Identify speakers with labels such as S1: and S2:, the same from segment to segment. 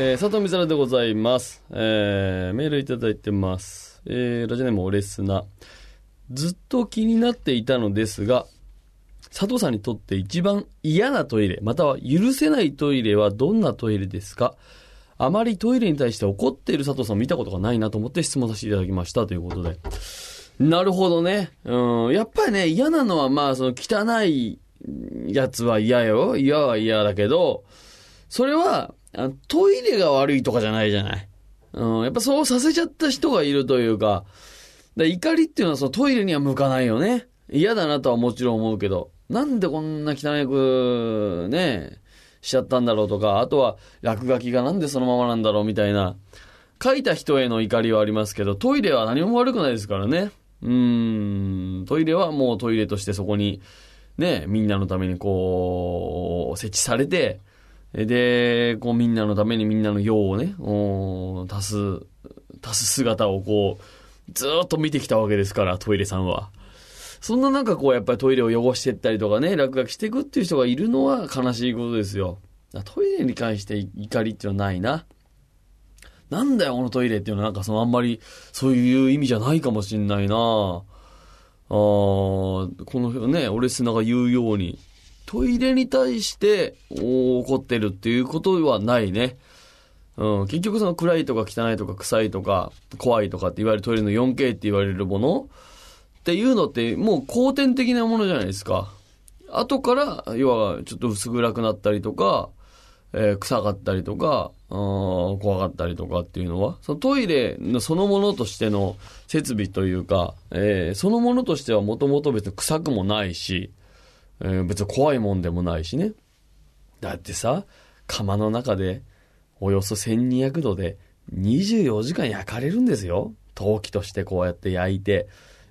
S1: えー、佐藤美沙でございます。えー、メールいただいてます。えー、ラジオネームオレスナ。ずっと気になっていたのですが、佐藤さんにとって一番嫌なトイレ、または許せないトイレはどんなトイレですか？あまりトイレに対して怒っている佐藤さんを見たことがないなと思って質問させていただきましたということで。なるほどね。うん。やっぱりね、嫌なのはまあ、その汚いやつは嫌よ。嫌は嫌だけど、それは、トイレが悪いとかじゃないじゃない。うん。やっぱそうさせちゃった人がいるというか、だ怒りっていうのはそのトイレには向かないよね。嫌だなとはもちろん思うけど、なんでこんな汚く、ね、しちゃったんだろうとか、あとは落書きがなんでそのままなんだろうみたいな、書いた人への怒りはありますけど、トイレは何も悪くないですからね。うん、トイレはもうトイレとしてそこに、ね、みんなのためにこう、設置されて、で、こうみんなのためにみんなの用をね、お足す、足す姿をこう、ずっと見てきたわけですから、トイレさんは。そんな中こうやっぱりトイレを汚してったりとかね、落書きしていくっていう人がいるのは悲しいことですよ。トイレに関して怒りっていうのはないな。なんだよこのトイレっていうのはなんかそのあんまりそういう意味じゃないかもしんないなあーこのね、俺砂が言うように、トイレに対して怒ってるっていうことはないね。うん、結局その暗いとか汚いとか臭いとか怖いとかって言われるトイレの 4K って言われるものっていうのってもう後天的なものじゃないですか。後から、要はちょっと薄暗くなったりとか、えー臭かったりとか、あー怖かったりとかっていうのは、そのトイレのそのものとしての設備というか、えーそのものとしてはもともと別に臭くもないし、えー別に怖いもんでもないしね。だってさ、釜の中でおよそ1200度で24時間焼かれるんですよ。陶器としてこうやって焼いて、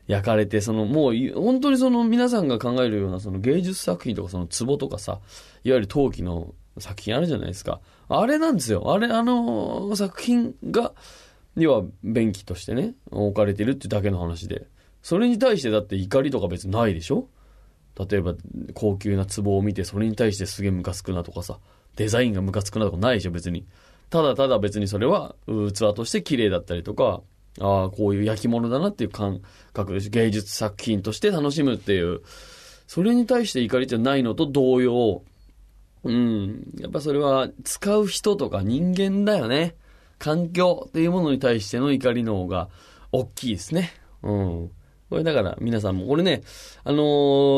S1: 焼かれて、そのもう本当にその皆さんが考えるようなその芸術作品とかその壺とかさ、いわゆる陶器の作品あるじゃないですか。あれなんですよ。あれ、あの作品が、要は便器としてね、置かれてるってだけの話で。それに対してだって怒りとか別にないでしょ例えば高級な壺を見てそれに対してすげえムカつくなとかさ、デザインがムカつくなとかないでしょ別に。ただただ別にそれは器として綺麗だったりとか、ああ、こういう焼き物だなっていう感覚でしょ芸術作品として楽しむっていう、それに対して怒りじゃないのと同様、うん、やっぱそれは使う人とか人間だよね。環境っていうものに対しての怒りの方が大きいですね。うん。これだから皆さんも、これね、あの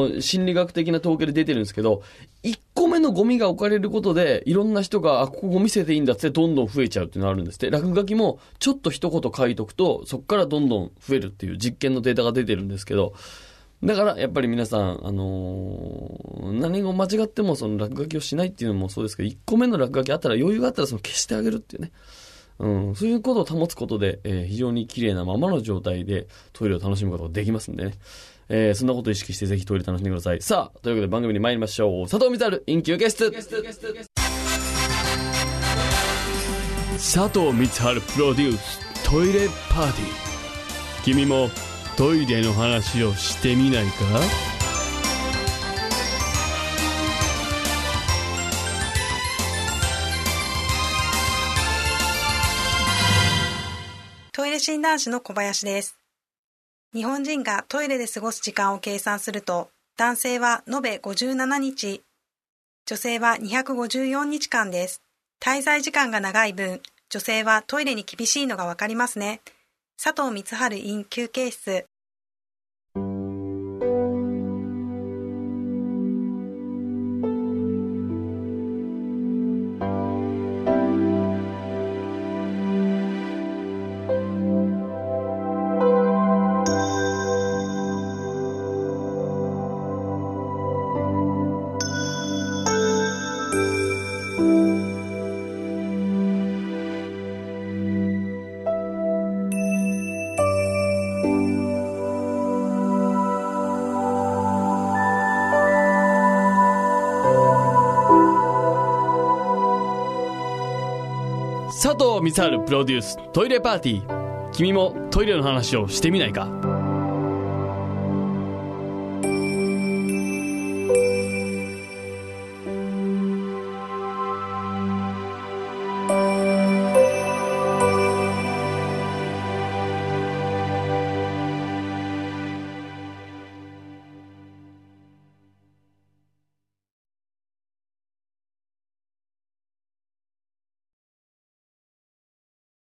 S1: ー心理学的な統計で出てるんですけど、1個目のゴミが置かれることで、いろんな人が、あ、ここゴミ捨てていいんだってどんどん増えちゃうっていうのがあるんですって。落書きも、ちょっと一言書いとくと、そこからどんどん増えるっていう実験のデータが出てるんですけど、だから、やっぱり皆さん、あのー何が間違ってもその落書きをしないっていうのもそうですけど、1個目の落書きあったら余裕があったらその消してあげるっていうね。うん、そういうことを保つことで、えー非常に綺麗なままの状態でトイレを楽しむことができますんでね。えーそんなことを意識してぜひトイレ楽しんでください。さあ、というわけで番組に参りましょう。佐藤光春、インキューゲスト佐藤光春プロデューストイレパーティー。君もトイレの話をしてみないか？
S2: 診断士の小林です。日本人がトイレで過ごす時間を計算すると、男性は延べ57日、女性は254日間です。滞在時間が長い分、女性はトイレに厳しいのがわかりますね。佐藤光春 in 休憩室。
S1: 佐藤光春プロデューストイレパーティー。君もトイレの話をしてみないか？